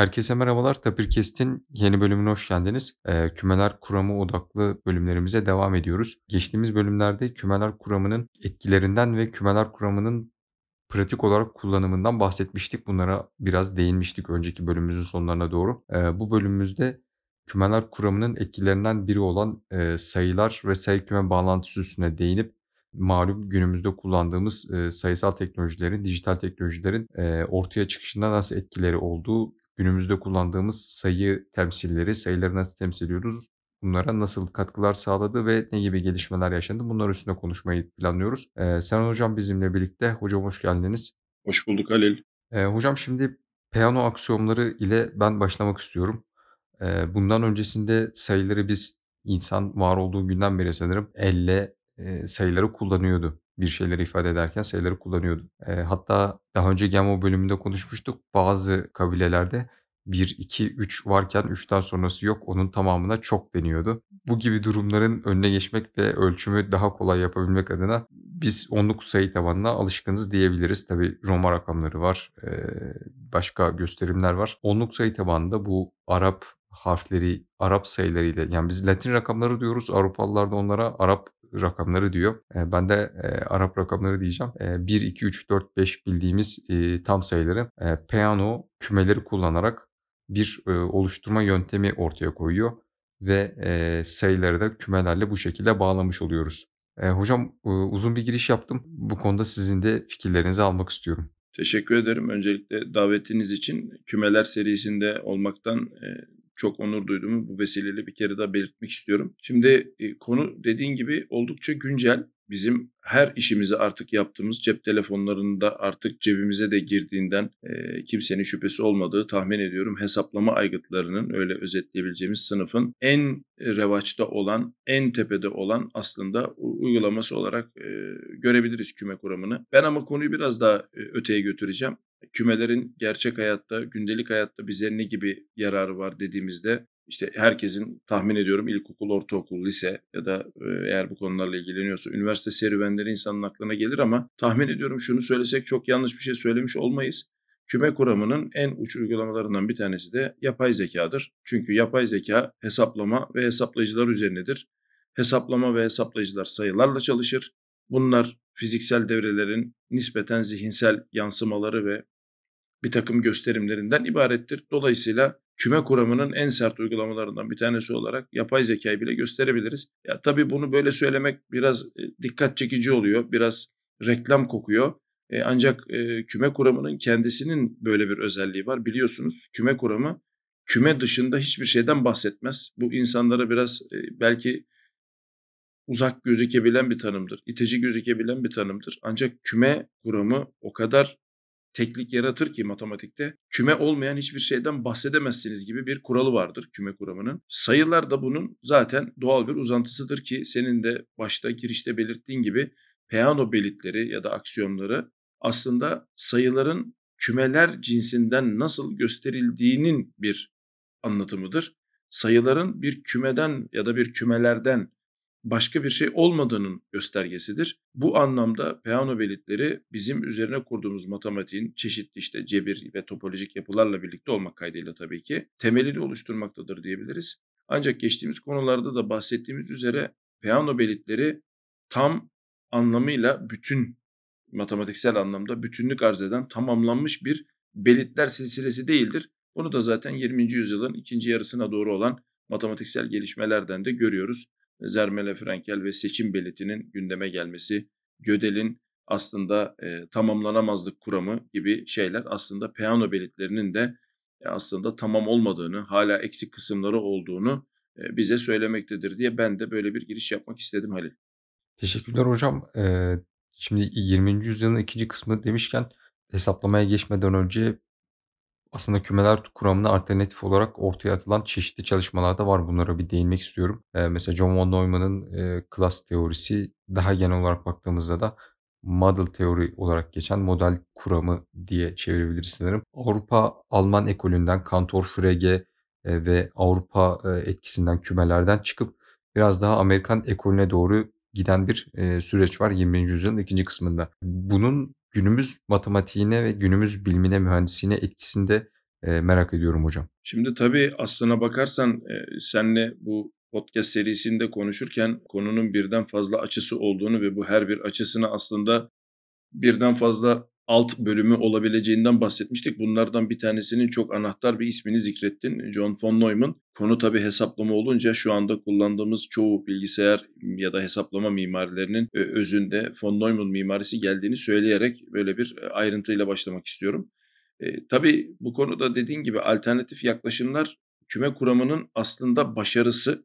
Herkese merhabalar. Tapirkest'in yeni bölümüne hoş geldiniz. Eee, kümeler kuramı odaklı bölümlerimize devam ediyoruz. Geçtiğimiz bölümlerde kümeler kuramının etkilerinden ve kümeler kuramının pratik olarak kullanımından bahsetmiştik. Bunlara biraz değinmiştik önceki bölümümüzün sonlarına doğru. Eee, bu bölümümüzde kümeler kuramının etkilerinden biri olan, eee, sayılar ve sayı küme bağlantısı üstüne değinip malum günümüzde kullandığımız, eee, sayısal teknolojilerin, dijital teknolojilerin, eee, ortaya çıkışında nasıl etkileri olduğu, günümüzde kullandığımız sayı temsilleri, sayıları nasıl temsil ediyoruz, bunlara nasıl katkılar sağladı ve ne gibi gelişmeler yaşandı, bunlar üstüne konuşmayı planlıyoruz. Eee, Seren Hocam bizimle birlikte. Hocam hoş geldiniz. Hoş bulduk Halil. Eee, hocam şimdi Peano aksiyomları ile ben başlamak istiyorum. Eee, bundan öncesinde sayıları biz insan var olduğu günden beri sanırım elle, eee, sayıları kullanıyordu. Bir şeyleri ifade ederken sayıları kullanıyordu. Eee, hatta daha önce Gemo bölümünde konuşmuştuk. Bazı kabilelerde 1, 2, 3 varken 3'ten sonrası yok. Onun tamamına çok deniyordu. Bu gibi durumların önüne geçmek ve ölçümü daha kolay yapabilmek adına biz onluk sayı tabanına alışkınız diyebiliriz. Tabii Roma rakamları var, başka gösterimler var. Onluk sayı tabanında bu Arap harfleri, Arap sayılarıyla yani biz Latin rakamları diyoruz. Avrupalılar da onlara Arap rakamları diyor. Eee, ben de, eee, Arap rakamları diyeceğim. Eee, 1, 2, 3, 4, 5 bildiğimiz, eee, tam sayıları, eee, Peano kümeleri kullanarak bir, eee, oluşturma yöntemi ortaya koyuyor ve, eee, sayıları da kümelerle bu şekilde bağlamış oluyoruz. Eee, hocam, ııı, uzun bir giriş yaptım. Bu konuda sizin de fikirlerinizi almak istiyorum. Teşekkür ederim öncelikle davetiniz için. Kümeler serisinde olmaktan, eee, çok onur duyduğumu bu vesileyle bir kere daha belirtmek istiyorum. Şimdi, eee, konu dediğin gibi oldukça güncel. Bizim her işimizi artık yaptığımız cep telefonlarında artık cebimize de girdiğinden, eee, kimsenin şüphesi olmadığı tahmin ediyorum hesaplama aygıtlarının öyle özetleyebileceğimiz sınıfın en revaçta olan, en tepede olan aslında uygulaması olarak, eee, görebiliriz küme kuramını. Ben ama konuyu biraz daha, öteye götüreceğim. Kümelerin gerçek hayatta, gündelik hayatta bize ne gibi yararı var dediğimizde işte herkesin tahmin ediyorum ilkokul, ortaokul, lise ya da e, eğer bu konularla ilgileniyorsa üniversite serüvenleri insanın aklına gelir ama tahmin ediyorum şunu söylesek çok yanlış bir şey söylemiş olmayız. Küme kuramının en uç uygulamalarından bir tanesi de yapay zekadır. Çünkü yapay zeka hesaplama ve hesaplayıcılar üzerinedir. Hesaplama ve hesaplayıcılar sayılarla çalışır. Bunlar fiziksel devrelerin nispeten zihinsel yansımaları ve bir takım gösterimlerinden ibarettir. Dolayısıyla küme kuramının en sert uygulamalarından bir tanesi olarak yapay zekayı bile gösterebiliriz. Ya tabii bunu böyle söylemek biraz e, dikkat çekici oluyor, biraz reklam kokuyor. E, ancak e, küme kuramının kendisinin böyle bir özelliği var. Biliyorsunuz küme kuramı küme dışında hiçbir şeyden bahsetmez. Bu insanlara biraz e, belki uzak gözükebilen bir tanımdır. İtici gözükebilen bir tanımdır. Ancak küme kuramı o kadar teklik yaratır ki matematikte küme olmayan hiçbir şeyden bahsedemezsiniz gibi bir kuralı vardır küme kuramının. Sayılar da bunun zaten doğal bir uzantısıdır ki senin de başta girişte belirttiğin gibi Peano belitleri ya da aksiyonları aslında sayıların kümeler cinsinden nasıl gösterildiğinin bir anlatımıdır. Sayıların bir kümeden ya da bir kümelerden başka bir şey olmadığının göstergesidir. Bu anlamda Peano belitleri bizim üzerine kurduğumuz matematiğin çeşitli işte cebir ve topolojik yapılarla birlikte olmak kaydıyla tabii ki temelini oluşturmaktadır diyebiliriz. Ancak geçtiğimiz konularda da bahsettiğimiz üzere Peano belitleri tam anlamıyla bütün matematiksel anlamda bütünlük arz eden tamamlanmış bir belitler silsilesi değildir. Bunu da zaten 20. yüzyılın ikinci yarısına doğru olan matematiksel gelişmelerden de görüyoruz. Zermele Frankel ve seçim belirtinin gündeme gelmesi, Gödel'in aslında e, tamamlanamazlık kuramı gibi şeyler aslında Peano belirtlerinin de e, aslında tamam olmadığını, hala eksik kısımları olduğunu e, bize söylemektedir diye ben de böyle bir giriş yapmak istedim Halil. Teşekkürler hocam. Eee, şimdi 20. yüzyılın ikinci kısmı demişken hesaplamaya geçmeden önce aslında kümeler kuramına alternatif olarak ortaya atılan çeşitli çalışmalar da var. Bunlara bir değinmek istiyorum. Eee, mesela John von Neumann'ın, eee, klas teorisi daha genel olarak baktığımızda da model teori olarak geçen model kuramı diye çevirebiliriz sanırım. Avrupa Alman ekolünden Cantor, Frege, ve Avrupa, etkisinden kümelerden çıkıp biraz daha Amerikan ekolüne doğru giden bir, eee, süreç var 20. yüzyılın ikinci kısmında. Bunun günümüz matematiğine ve günümüz bilimine, mühendisliğine etkisini de eee, merak ediyorum hocam. Şimdi tabii aslına bakarsan, eee, seninle bu podcast serisinde konuşurken konunun birden fazla açısı olduğunu ve bu her bir açısını aslında birden fazla alt bölümü olabileceğinden bahsetmiştik. Bunlardan bir tanesinin çok anahtar bir ismini zikrettin. John von Neumann. Konu tabii hesaplama olunca şu anda kullandığımız çoğu bilgisayar ya da hesaplama mimarilerinin e, özünde von Neumann mimarisi geldiğini söyleyerek böyle bir e, ayrıntıyla başlamak istiyorum. E, tabii bu konuda dediğin gibi alternatif yaklaşımlar küme kuramının aslında başarısı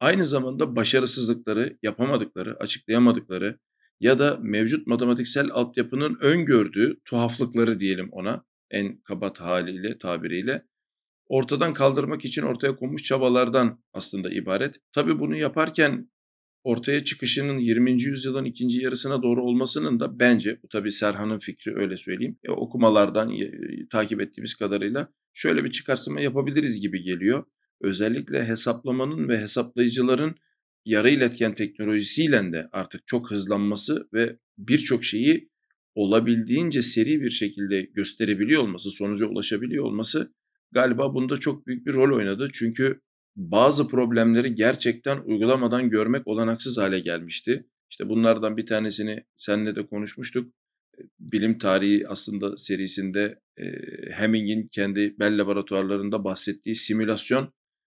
Aynı zamanda başarısızlıkları, yapamadıkları, açıklayamadıkları ya da mevcut matematiksel altyapının öngördüğü tuhaflıkları diyelim ona en kaba haliyle, tabiriyle ortadan kaldırmak için ortaya konmuş çabalardan aslında ibaret. Tabii bunu yaparken ortaya çıkışının 20. yüzyılın ikinci yarısına doğru olmasının da bence, bu tabii Serhan'ın fikri öyle söyleyeyim, e, okumalardan e, takip ettiğimiz kadarıyla şöyle bir çıkarsıma yapabiliriz gibi geliyor özellikle hesaplamanın ve hesaplayıcıların yarı iletken teknolojisiyle de artık çok hızlanması ve birçok şeyi olabildiğince seri bir şekilde gösterebiliyor olması, sonuca ulaşabiliyor olması galiba bunda çok büyük bir rol oynadı. Çünkü bazı problemleri gerçekten uygulamadan görmek olanaksız hale gelmişti. İşte bunlardan bir tanesini seninle de konuşmuştuk. Bilim Tarihi aslında serisinde e, Hemming'in kendi Bell laboratuvarlarında bahsettiği simülasyon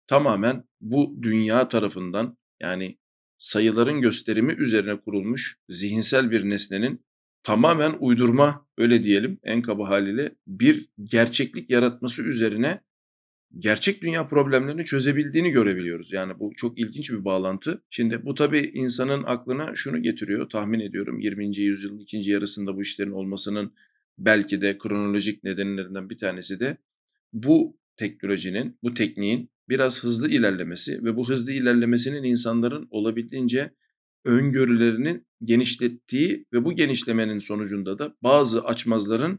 tamamen bu dünya tarafından yani sayıların gösterimi üzerine kurulmuş zihinsel bir nesnenin tamamen uydurma öyle diyelim en kaba haliyle bir gerçeklik yaratması üzerine gerçek dünya problemlerini çözebildiğini görebiliyoruz. Yani bu çok ilginç bir bağlantı. Şimdi bu tabii insanın aklına şunu getiriyor tahmin ediyorum 20. yüzyılın ikinci yarısında bu işlerin olmasının belki de kronolojik nedenlerinden bir tanesi de bu teknolojinin, bu tekniğin biraz hızlı ilerlemesi ve bu hızlı ilerlemesinin insanların olabildiğince öngörülerinin genişlettiği ve bu genişlemenin sonucunda da bazı açmazların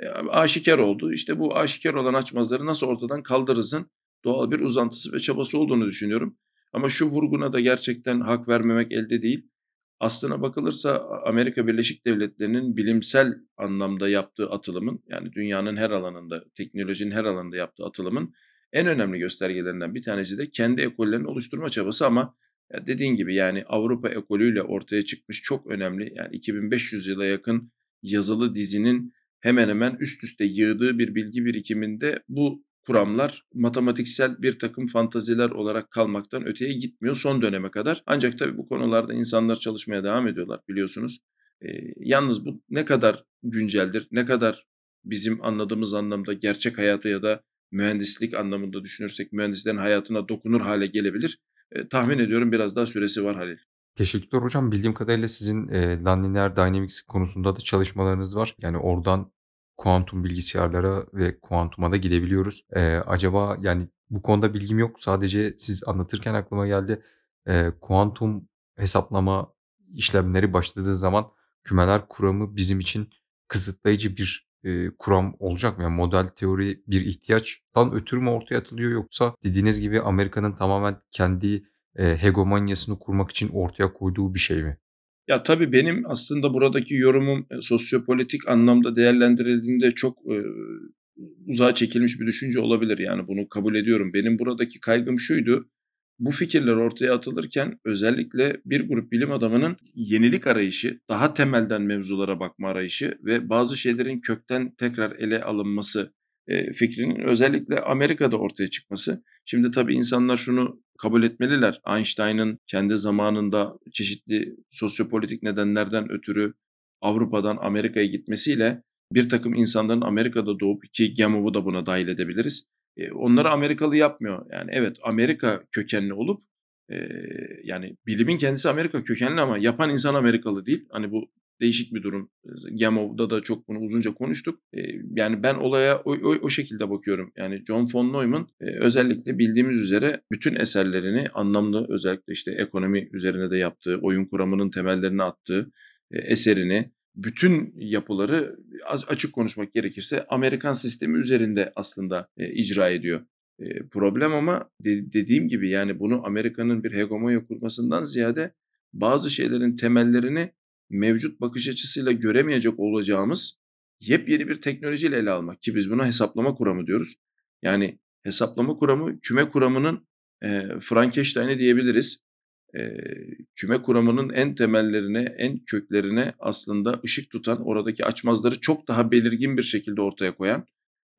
e, aşikar oldu. İşte bu aşikar olan açmazları nasıl ortadan kaldırırsın doğal bir uzantısı ve çabası olduğunu düşünüyorum. Ama şu vurguna da gerçekten hak vermemek elde değil. Aslına bakılırsa Amerika Birleşik Devletleri'nin bilimsel anlamda yaptığı atılımın yani dünyanın her alanında, teknolojinin her alanında yaptığı atılımın en önemli göstergelerinden bir tanesi de kendi ekollerini oluşturma çabası ama dediğin gibi yani Avrupa ekolüyle ortaya çıkmış çok önemli yani 2500 yıla yakın yazılı dizinin hemen hemen üst üste yığdığı bir bilgi birikiminde bu kuramlar matematiksel bir takım fantaziler olarak kalmaktan öteye gitmiyor son döneme kadar. Ancak tabii bu konularda insanlar çalışmaya devam ediyorlar biliyorsunuz. E, yalnız bu ne kadar günceldir, ne kadar bizim anladığımız anlamda gerçek hayata ya da mühendislik anlamında düşünürsek mühendislerin hayatına dokunur hale gelebilir. E, tahmin ediyorum biraz daha süresi var Halil. Teşekkürler hocam. Bildiğim kadarıyla sizin, eee, nonlinear dynamics konusunda da çalışmalarınız var. Yani oradan kuantum bilgisayarlara ve kuantuma da gidebiliyoruz. Eee, acaba, yani, bu konuda bilgim yok. Sadece siz anlatırken aklıma geldi. Eee, kuantum hesaplama işlemleri başladığı zaman kümeler kuramı bizim için kısıtlayıcı bir, eee, kuram olacak mı? Yani model teori bir ihtiyaçtan ötürü mü ortaya atılıyor yoksa dediğiniz gibi Amerika'nın tamamen kendi, eee, hegemonyasını kurmak için ortaya koyduğu bir şey mi? Ya, tabii benim aslında buradaki yorumum, eee, sosyopolitik anlamda değerlendirildiğinde çok, eee, uzağa çekilmiş bir düşünce olabilir. Yani bunu kabul ediyorum. Benim buradaki kaygım şuydu: Bu fikirler ortaya atılırken özellikle bir grup bilim adamının yenilik arayışı, daha temelden mevzulara bakma arayışı ve bazı şeylerin kökten tekrar ele alınması, eee, fikrinin özellikle Amerika'da ortaya çıkması. Şimdi tabii insanlar şunu kabul etmeliler. Einstein'ın kendi zamanında çeşitli sosyopolitik nedenlerden ötürü Avrupa'dan Amerika'ya gitmesiyle bir takım insanların Amerika'da doğup ki Gamov'u da buna dahil edebiliriz. Eee, onları Amerikalı yapmıyor. Yani evet Amerika kökenli olup Eee, yani bilimin kendisi Amerika kökenli ama yapan insan Amerikalı değil. Hani bu değişik bir durum. Gamo'da da çok bunu uzunca konuştuk. Eee, yani ben olaya o, o, o şekilde bakıyorum. Yani John von Neumann eee, özellikle bildiğimiz üzere bütün eserlerini anlamlı özellikle işte ekonomi üzerine de yaptığı, oyun kuramının temellerini attığı eee, eserini bütün yapıları açık konuşmak gerekirse Amerikan sistemi üzerinde aslında eee, icra ediyor. Eee, problem ama de dediğim gibi, yani, bunu Amerika'nın bir hegemonya kurmasından ziyade bazı şeylerin temellerini mevcut bakış açısıyla göremeyecek olacağımız yepyeni bir teknolojiyle ele almak ki biz buna hesaplama kuramı diyoruz. Yani hesaplama kuramı küme kuramının, eee, Frankenstein'i diyebiliriz. Eee, küme kuramının en temellerine, en köklerine aslında ışık tutan, oradaki açmazları çok daha belirgin bir şekilde ortaya koyan,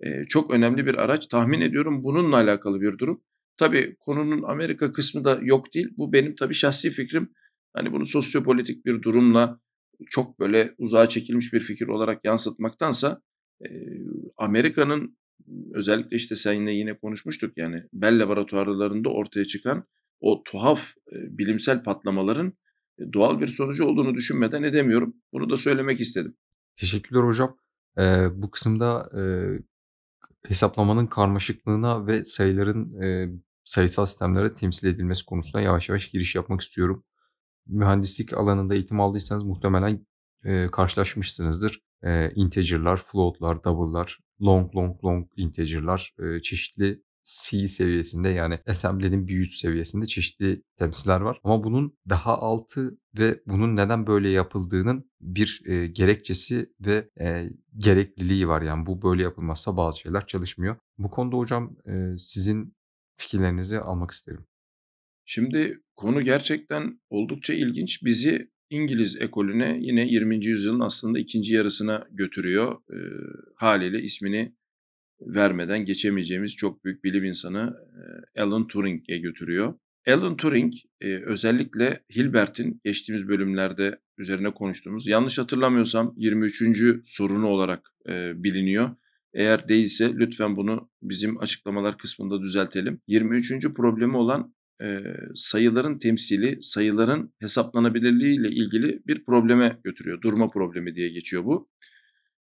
eee, çok önemli bir araç. Tahmin ediyorum bununla alakalı bir durum. Tabii konunun Amerika kısmı da yok değil. Bu benim tabii şahsi fikrim. Hani bunu sosyopolitik bir durumla çok böyle uzağa çekilmiş bir fikir olarak yansıtmaktansa, eee, Amerika'nın özellikle, işte, seninle yine konuşmuştuk, yani, Bell laboratuvarlarında ortaya çıkan o tuhaf, eee, bilimsel patlamaların, eee, doğal bir sonucu olduğunu düşünmeden edemiyorum. Bunu da söylemek istedim. Teşekkürler hocam. Eee, bu kısımda, eee, hesaplamanın karmaşıklığına ve sayıların, eee, sayısal sistemlere temsil edilmesi konusuna yavaş yavaş giriş yapmak istiyorum. Mühendislik alanında eğitim aldıysanız muhtemelen, eee, karşılaşmışsınızdır. Eee, integer'lar, float'lar, double'lar, long, long, long integer'lar, eee, çeşitli C seviyesinde yani assembly'nin bir üst seviyesinde çeşitli temsiller var. Ama bunun daha altı ve bunun neden böyle yapıldığının bir, eee, gerekçesi ve, eee, gerekliliği var. Yani bu böyle yapılmazsa bazı şeyler çalışmıyor. Bu konuda hocam, eee, sizin fikirlerinizi almak isterim. Şimdi konu gerçekten oldukça ilginç. Bizi İngiliz ekolüne yine 20. yüzyılın aslında ikinci yarısına götürüyor. Eee, hâliyle ismini vermeden geçemeyeceğimiz çok büyük bilim insanı, eee, Alan Turing'e götürüyor. Alan Turing, eee, özellikle Hilbert'in geçtiğimiz bölümlerde üzerine konuştuğumuz, yanlış hatırlamıyorsam 23. sorunu olarak, eee, biliniyor. Eğer değilse lütfen bunu bizim açıklamalar kısmında düzeltelim. 23. problemi olan, sayıların temsili, sayıların hesaplanabilirliği ile ilgili bir probleme götürüyor. Durma problemi diye geçiyor bu.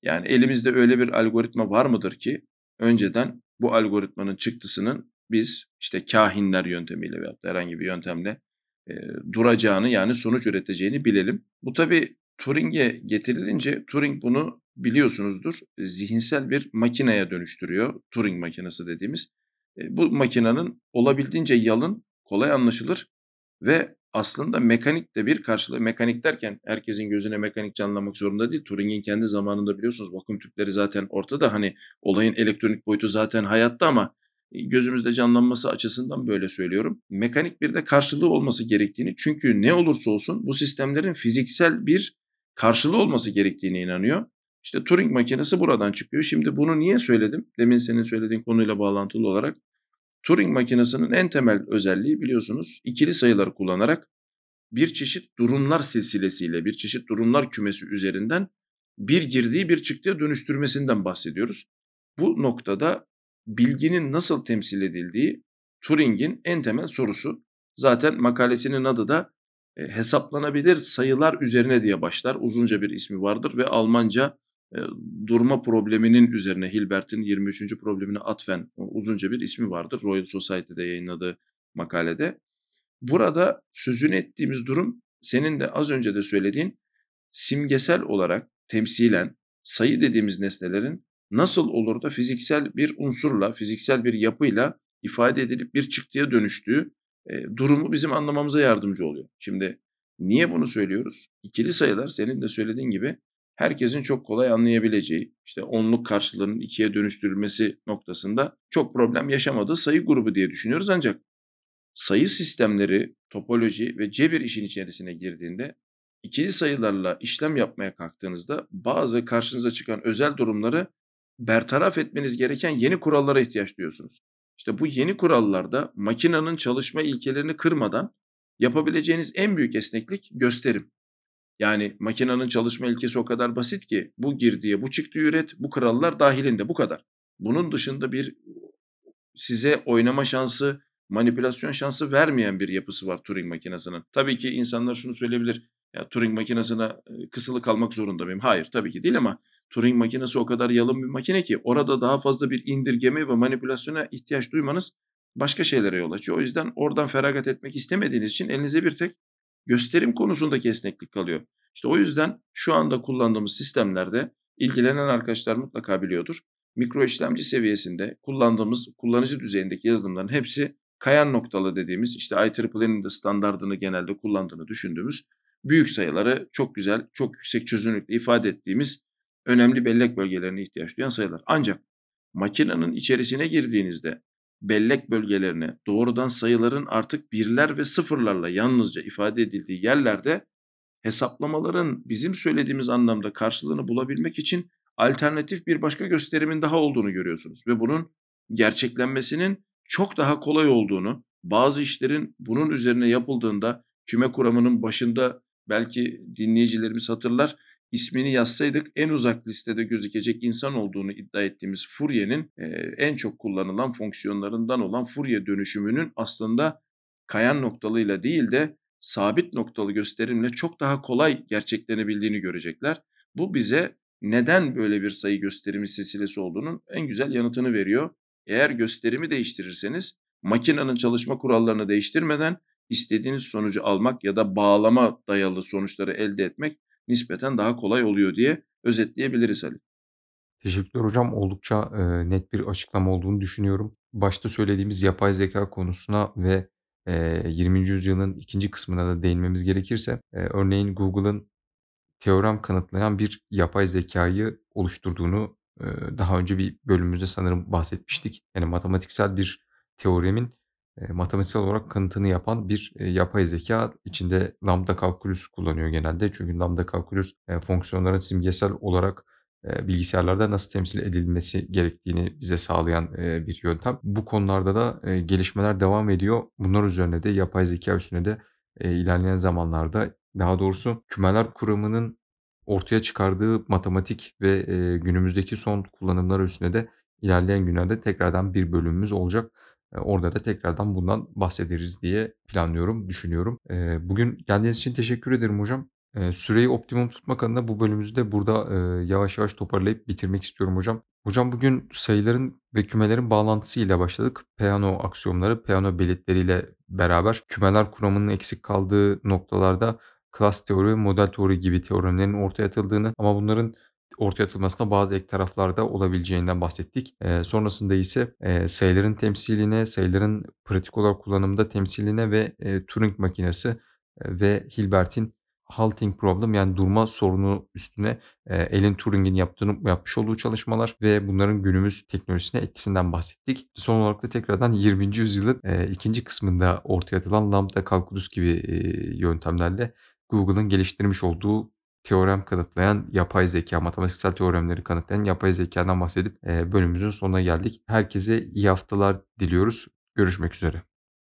Yani elimizde öyle bir algoritma var mıdır ki önceden bu algoritmanın çıktısının biz, işte, kâhinler yöntemiyle da herhangi bir yöntemle, eee, duracağını, yani sonuç üreteceğini bilelim. Bu tabii Turing'e getirilince Turing bunu biliyorsunuzdur, zihinsel bir makineye dönüştürüyor. Turing makinesi dediğimiz. Eee, bu makinenin olabildiğince yalın, kolay anlaşılır ve aslında mekanik de bir karşılığı. Mekanik derken herkesin gözüne mekanik canlanmak zorunda değil. Turing'in kendi zamanında biliyorsunuz vakum tüpleri zaten ortada. Hani olayın elektronik boyutu zaten hayatta ama, gözümüzde canlanması açısından böyle söylüyorum. Mekanik bir de karşılığı olması gerektiğini çünkü ne olursa olsun bu sistemlerin fiziksel bir karşılığı olması gerektiğine inanıyor. İşte Turing makinesi buradan çıkıyor. Şimdi bunu niye söyledim? Demin senin söylediğin konuyla bağlantılı olarak. Turing makinesinin en temel özelliği biliyorsunuz ikili sayıları kullanarak bir çeşit durumlar silsilesiyle, bir çeşit durumlar kümesi üzerinden bir girdiği bir çıktıya dönüştürmesinden bahsediyoruz. Bu noktada bilginin nasıl temsil edildiği Turing'in en temel sorusu. Zaten makalesinin adı da, eee, "Hesaplanabilir sayılar üzerine" diye başlar. Uzunca bir ismi vardır ve Almanca, durma probleminin üzerine Hilbert'in 23. problemine atfen uzunca bir ismi vardır Royal Society'de yayınladığı makalede. Burada sözünü ettiğimiz durum senin de az önce de söylediğin simgesel olarak temsilen sayı dediğimiz nesnelerin nasıl olur da fiziksel bir unsurla, fiziksel bir yapıyla ifade edilip bir çıktıya dönüştüğü, eee, durumu bizim anlamamıza yardımcı oluyor. Şimdi niye bunu söylüyoruz? İkili sayılar senin de söylediğin gibi herkesin çok kolay anlayabileceği, işte onluk karşılığının ikiye dönüştürülmesi noktasında çok problem yaşamadığı sayı grubu diye düşünüyoruz. Ancak sayı sistemleri, topoloji ve cebir işin içerisine girdiğinde ikili sayılarla işlem yapmaya kalktığınızda bazı karşınıza çıkan özel durumları bertaraf etmeniz gereken yeni kurallara ihtiyaç duyuyorsunuz. İşte bu yeni kurallarda makinenin çalışma ilkelerini kırmadan yapabileceğiniz en büyük esneklik gösterim. Yani makinenin çalışma ilkesi o kadar basit ki bu girdiye bu çıktıyı üret, bu kurallar dahilinde bu kadar. Bunun dışında bir size oynama şansı, manipülasyon şansı vermeyen bir yapısı var Turing makinesinin. Tabii ki insanlar şunu söyleyebilir, ya Turing makinesine, eee, kısılı kalmak zorunda mıyım? Hayır, tabii ki değil ama Turing makinesi o kadar yalın bir makine ki orada daha fazla bir indirgeme ve manipülasyona ihtiyaç duymanız başka şeylere yol açıyor. O yüzden oradan feragat etmek istemediğiniz için elinize bir tek gösterim konusundaki esneklik kalıyor. İşte o yüzden şu anda kullandığımız sistemlerde ilgilenen arkadaşlar mutlaka biliyordur. Mikro işlemci seviyesinde kullandığımız kullanıcı düzeyindeki yazılımların hepsi kayan noktalı dediğimiz işte IEEE'nin de standardını genelde kullandığını düşündüğümüz büyük sayıları çok güzel, çok yüksek çözünürlükle ifade ettiğimiz önemli bellek bölgelerine ihtiyaç duyan sayılar. Ancak makinenin içerisine girdiğinizde bellek bölgelerine doğrudan sayıların artık birler ve sıfırlarla yalnızca ifade edildiği yerlerde hesaplamaların bizim söylediğimiz anlamda karşılığını bulabilmek için alternatif bir başka gösterimin daha olduğunu görüyorsunuz ve bunun gerçeklenmesinin çok daha kolay olduğunu, bazı işlerin bunun üzerine yapıldığında küme kuramının başında belki dinleyicilerimiz hatırlar, ismini yazsaydık en uzak listede gözükecek insan olduğunu iddia ettiğimiz Fourier'in eee, en çok kullanılan fonksiyonlarından olan Fourier dönüşümünün aslında kayan noktalıyla değil de sabit noktalı gösterimle çok daha kolay gerçeklenebildiğini görecekler. Bu bize neden böyle bir sayı gösterimi silsilesi olduğunun en güzel yanıtını veriyor. Eğer gösterimi değiştirirseniz makinenin çalışma kurallarını değiştirmeden istediğiniz sonucu almak ya da bağlama dayalı sonuçları elde etmek nispeten daha kolay oluyor diye özetleyebiliriz Ali. Teşekkürler hocam. Oldukça, eee, net bir açıklama olduğunu düşünüyorum. Başta söylediğimiz yapay zeka konusuna ve, eee, 20. yüzyılın ikinci kısmına da değinmemiz gerekirse, eee, örneğin Google'ın teorem kanıtlayan bir yapay zekâyı oluşturduğunu, eee, daha önce bir bölümümüzde sanırım bahsetmiştik. Yani matematiksel bir teoremin, eee, matematiksel olarak kanıtını yapan bir, eee, yapay zekâ. İçinde lambda kalkulus kullanıyor genelde. Çünkü lambda kalkulus, eee, fonksiyonların simgesel olarak, bilgisayarlarda nasıl temsil edilmesi gerektiğini bize sağlayan, bir yöntem. Bu konularda da, gelişmeler devam ediyor. Bunlar üzerine de yapay zekâ üstüne de, ilerleyen zamanlarda, daha doğrusu kümeler kuramının ortaya çıkardığı matematik ve, günümüzdeki son kullanımlar üstüne de ilerleyen günlerde tekrardan bir bölümümüz olacak. Eee, orada da tekrardan bundan bahsederiz diye planlıyorum, düşünüyorum. Eee, bugün geldiğiniz için teşekkür ederim hocam. Eee, süreyi optimum tutmak adına bu bölümümüzü de burada, yavaş yavaş toparlayıp bitirmek istiyorum hocam. Hocam bugün sayıların ve kümelerin bağlantısıyla başladık. Peano aksiyomları, Peano belirtileriyle beraber kümeler kuramının eksik kaldığı noktalarda klas teori ve model teori gibi teoremlerin ortaya atıldığını ama bunların ortaya atılmasında bazı ek taraflar da olabileceğinden bahsettik. Eee, sonrasında ise, eee, sayıların temsiline, sayıların pratik olarak kullanımda temsiline ve, eee, Turing makinesi, eee, ve Hilbert'in halting problem yani durma sorunu üstüne, eee, Alan Turing'in yaptığını yapmış olduğu çalışmalar ve bunların günümüz teknolojisine etkisinden bahsettik. Son olarak da tekrardan 20. yüzyılın, eee, 2. kısmında ortaya atılan lambda kalkulus gibi, eee, yöntemlerle Google'ın geliştirmiş olduğu teorem kanıtlayan yapay zekâ, matematiksel teoremleri kanıtlayan yapay zekâdan bahsedip, bölümümüzün sonuna geldik. Herkese iyi haftalar diliyoruz. Görüşmek üzere.